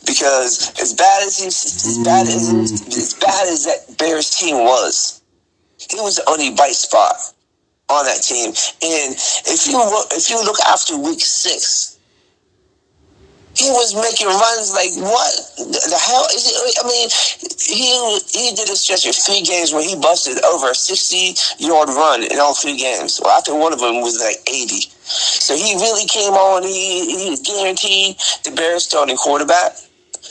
Because as bad as he's as bad as as bad as that Bears team was, he was the only bright spot on that team. And if you look, if you look after week six, he was making runs like what the, hell is it? I mean, he he did a stretch of three games where he busted over a sixty yard run in all three games. Well, after one of them was like eighty, so he really came on. He he was guaranteed the Bears starting quarterback.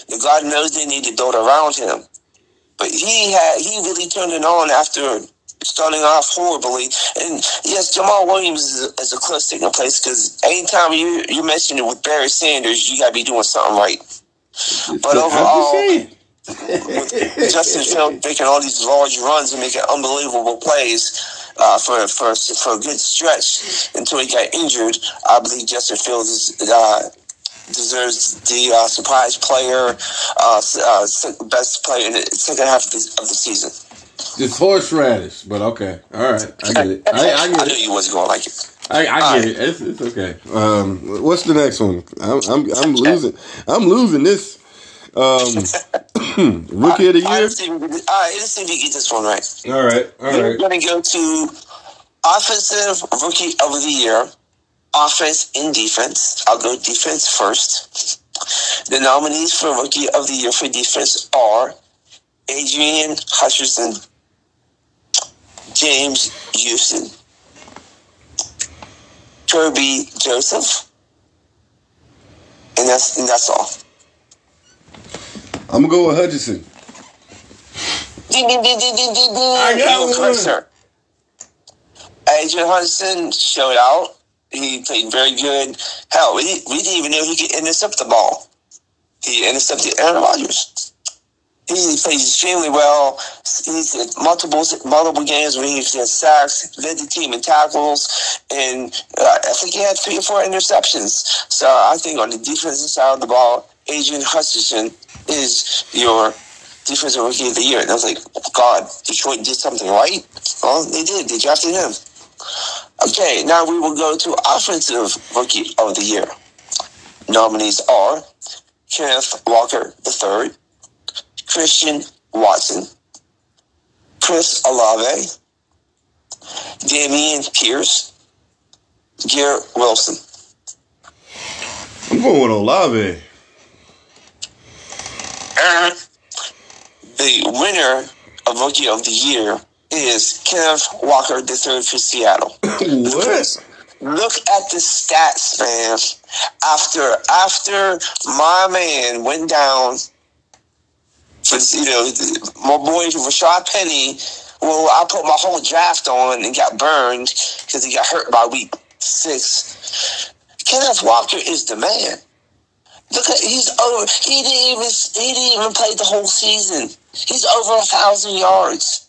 The God knows they need to build around him, but he had he really turned it on after starting off horribly. And yes, Jamaal Williams is a, is a close second place because anytime you you mention it with Barry Sanders, you got to be doing something right. But overall, with Justin Fields making all these large runs and making unbelievable plays uh, for for for a good stretch until he got injured. I believe Justin Fields is, uh, deserves the uh, surprise player, uh, uh, best player in the second half of the, of the season. It's horseradish, but okay. All right, I get it. I, I knew get it. you wasn't going to like it. I, I get it. It's, it's okay. Um, what's the next one? I'm I'm, I'm losing. I'm losing this. Um, rookie of the year. let's see, if we get- all right, let's see if you get this one right. All right, all We're right. going to go to offensive rookie of the year, offense and defense. I'll go defense first. The nominees for rookie of the year for defense are Adrian Hutchinson, James Houston, Kerby Joseph, and that's and that's all. I'm gonna go with Hutchinson. Ding, ding, ding, ding, ding, ding, ding. I got Evan one. Chrysler. Adrian Hudson showed out. He played very good. Hell, we, didn't- we didn't even know he could intercept the ball. He intercepted Aaron Rodgers. He played extremely well. He's had multiple multiple games where he's had sacks, led the team in tackles, and uh, I think he had three or four interceptions. So I think on the defensive side of the ball, Adrian Hutchinson is your defensive rookie of the year. And I was like, God, Detroit did something right. Well, they did. They drafted him. Okay, now we will go to offensive rookie of the year. Nominees are Kenneth Walker III, Christian Watson, Chris Olave, Dameon Pierce, Garrett Wilson. I'm going with Olave. And the winner of Rookie of the Year is Kenneth Walker III for Seattle. what? Look at the stats, man. After after my man went down for you know my boy Rashaad Penny. Well, I put my whole draft on and got burned because he got hurt by week six. Kenneth Walker is the man. Look at he's over. He didn't even he didn't even play the whole season. He's over a thousand yards.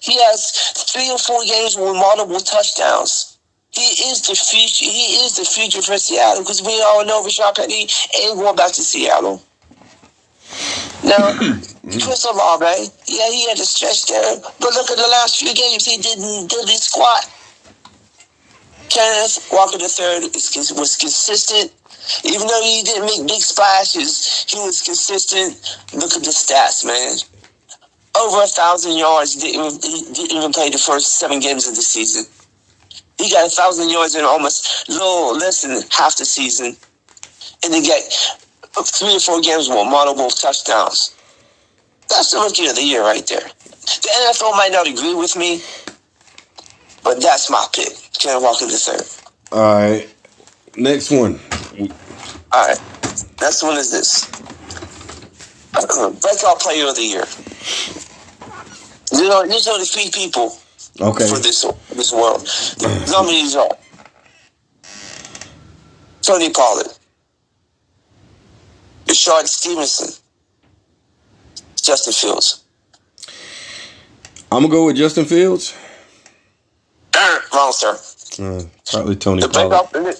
He has three or four games with multiple touchdowns. He is the future. He is the future for Seattle because we all know Rashaad Penny ain't going back to Seattle. Now, Chris Olave, yeah, he had a stretch there, but look at the last few games. He didn't diddly squat. Kenneth Walker III was consistent. Even though he didn't make big splashes, he was consistent. Look at the stats, man. Over a thousand yards. Didn't didn't even play the first seven games of the season. He got a thousand yards in almost little less than half the season, and he got three or four games with multiple touchdowns. That's the rookie of the year right there. The NFL might not agree with me, but that's my pick. Kenneth Walker the third. All right. Next one. All right. Next one is this. Breakout player of the year. You know, these are the three people Okay. for this this world. The nominees are Tony Pollard, Rashard Stevenson, Justin Fields. I'm gonna go with Justin Fields. Wrong, sir. Uh, probably Tony The Pollard.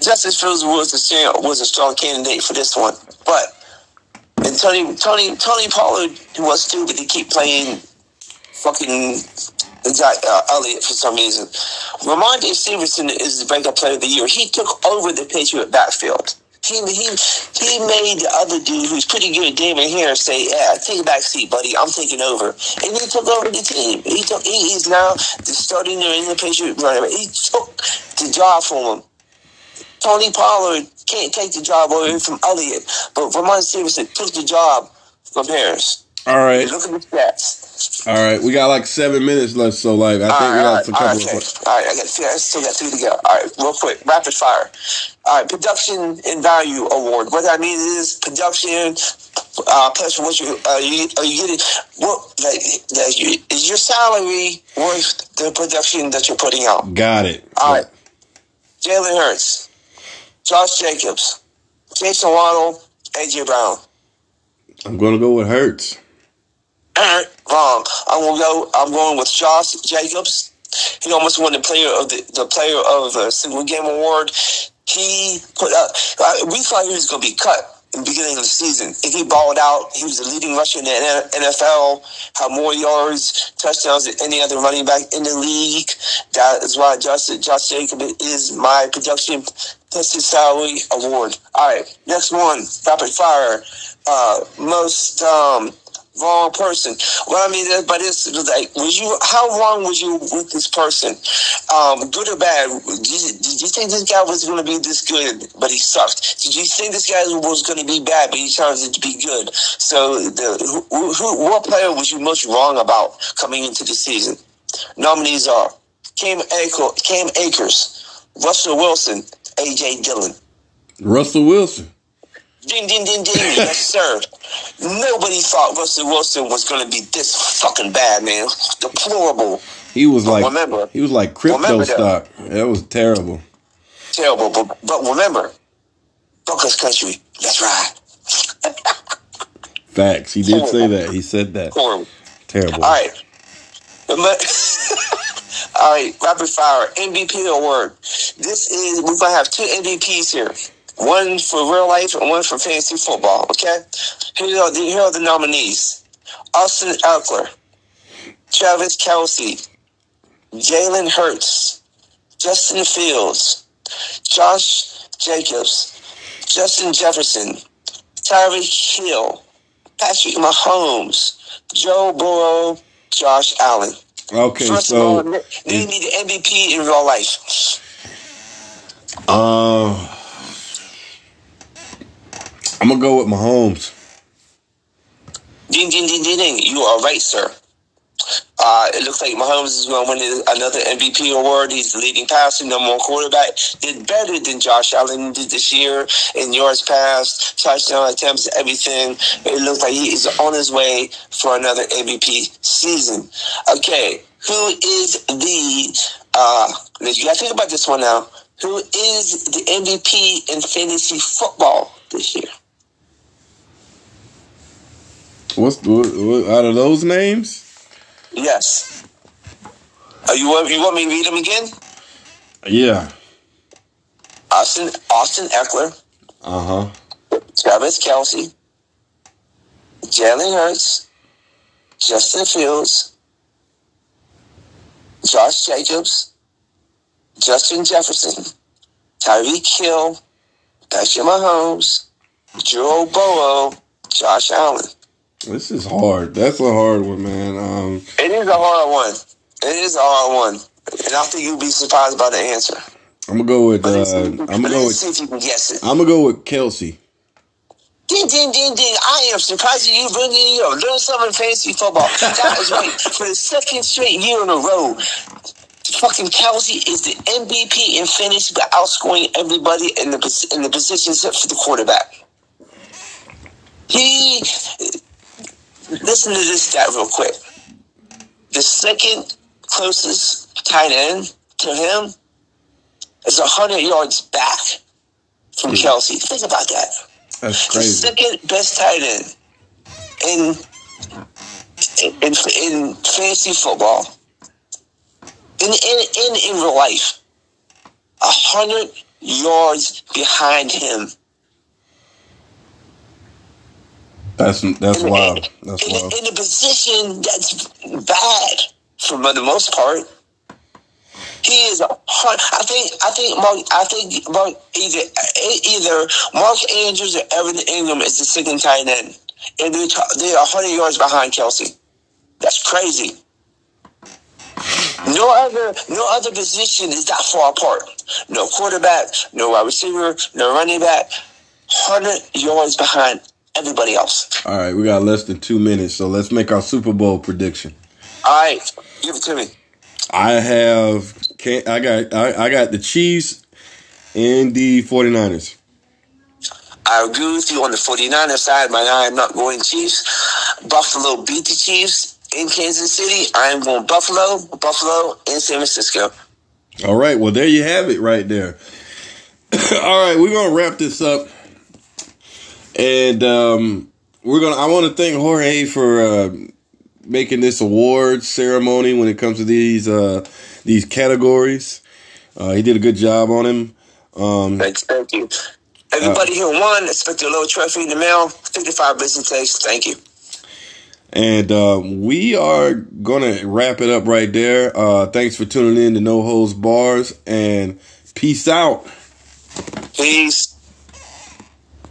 Justin Fields was a strong- was a strong candidate for this one, but and Tony Tony Tony Pollard was too, but to keep playing fucking Zach uh, Elliott for some reason. Rhamondre Stevenson is the breakout player of the year. He took over the Patriot backfield. He, he, he made the other dude who's pretty good, Damien Harris, say, "Yeah, take a back seat, buddy. I'm taking over." And he took over the team. He took. He is now the starting New England Patriot back. He took the job from him. Tony Pollard can't take the job away from Elliott, but Ramon Stevenson took the job from Harris. All right. Look at the stats. All right. We got like seven minutes left, so like I think we got some all couple right, okay. of. all right, I got I still got three to go. All right, real quick, rapid fire. All right, production and value award. What that means is production uh, plus what you uh, you are you getting what like, like you, is your salary worth the production that you're putting out? Got it. All right, Jalen Hurts, Josh Jacobs, Jason Waddle, AJ Brown. I'm gonna go with Hurts. Wrong. I'm gonna go. I'm going with Josh Jacobs. He almost won the player of the, the player of the single game award. He put up. uh, We thought he was gonna be cut in the beginning of the season. And he balled out. He was the leading rusher in the NFL. Had more yards, touchdowns than any other running back in the league. That is why Josh Josh Jacobs is my production plus his salary award. All right, next one, rapid fire. Uh, most um, wrong person. What I mean this, is like, was you? How long was you with this person? Um, good or bad? Did you, did you think this guy was going to be this good, but he sucked? Did you think this guy was going to be bad, but he turned out to be good? So, the who, who, what player was you most wrong about coming into the season? Nominees are Cam, Aker, Cam Akers, Russell Wilson, AJ Dillon. Russell Wilson. Ding, ding, ding, ding. yes, sir. Nobody thought Russell Wilson was going to be this fucking bad, man. Deplorable. He was But like remember- he was like crypto that. stock. That was terrible. Terrible. But, but remember, Broncos country. That's right. Facts. He did say that. He said that. Horrible. Terrible. All right. All right, rapid fire MVP award. This is we're gonna have two MVPs here. One for real life and one for fantasy football. Okay. Here are the, here are the nominees: Austin Ekeler, Travis Kelce, Jalen Hurts, Justin Fields, Josh Jacobs, Justin Jefferson, Tyreek Hill, Patrick Mahomes, Joe Burrow, Josh Allen. Okay, First of all, so name me the MVP in real life. uh, I'm gonna go with Mahomes. Ding, ding, ding, ding, ding. You are right, sir. Uh, it looks like Mahomes is going to win another MVP award. He's the leading passer, number one quarterback. Did better than Josh Allen did this year in yards passed, touchdown attempts, everything. It looks like he is on his way for another MVP season. Okay, who is the? Uh, you got to think about this one now. Who is the MVP in fantasy football this year? What's what, what, out of those names? Yes. Uh, you want you want me to read them again? Yeah. Austin Austin Ekeler, Uh huh. Travis Kelce, Jalen Hurts, Justin Fields, Josh Jacobs, Justin Jefferson, Tyreek Hill, Patrick Mahomes, Joe Burrow, Josh Allen. This is hard. That's a hard one, man. Um, It is a hard one. It is a hard one, and I think you'll be surprised by the answer. I'm gonna go with. Uh, I'm gonna go with. see if you can guess it. I'm gonna go with Kelce. Ding, ding, ding, ding. I am surprised you bringing it up. Learn something fantasy football. That is right. For the second straight year in a row, fucking Kelce is the MVP in fantasy by outscoring everybody in the in the position except for the quarterback. He listen to this stat real quick. The second closest tight end to him is hundred yards back from hmm. Kelce. Think about that That's the second best tight end in in in fantasy football in in in, in real life. A hundred yards behind him. That's that's in, wild. That's in, wild. in a position that's bad for the most part. He is a hun- I think I think Mark I think Mark either either Mark Andrews or Evan Engram is the second tight end, and they're t- they're hundred yards behind Kelce. That's crazy. No other no other position is that far apart. No quarterback, no wide receiver, no running back. Hundred yards behind everybody else. All right, we got less than two minutes, so let's make our Super Bowl prediction. All right, give it to me. I have. Can I got I, I got the Chiefs and the 49ers. I agree with you on the 49ers side, but I am not going Chiefs. Buffalo beat the Chiefs in Kansas City. I am going Buffalo, Buffalo, and San Francisco. All right, well there you have it right there. All right, we're gonna wrap this up, and um, we're gonna. I want to thank Jorge for uh, making this award ceremony when it comes to these uh, these categories. Uh, he did a good job on him. Um, Thanks, thank you. Everybody here won. Expect a little trophy in the mail. 55 business days. Thank you. And uh, we are going to wrap it up right there. Uh, thanks for tuning in to No Holds Bars and peace out. Peace.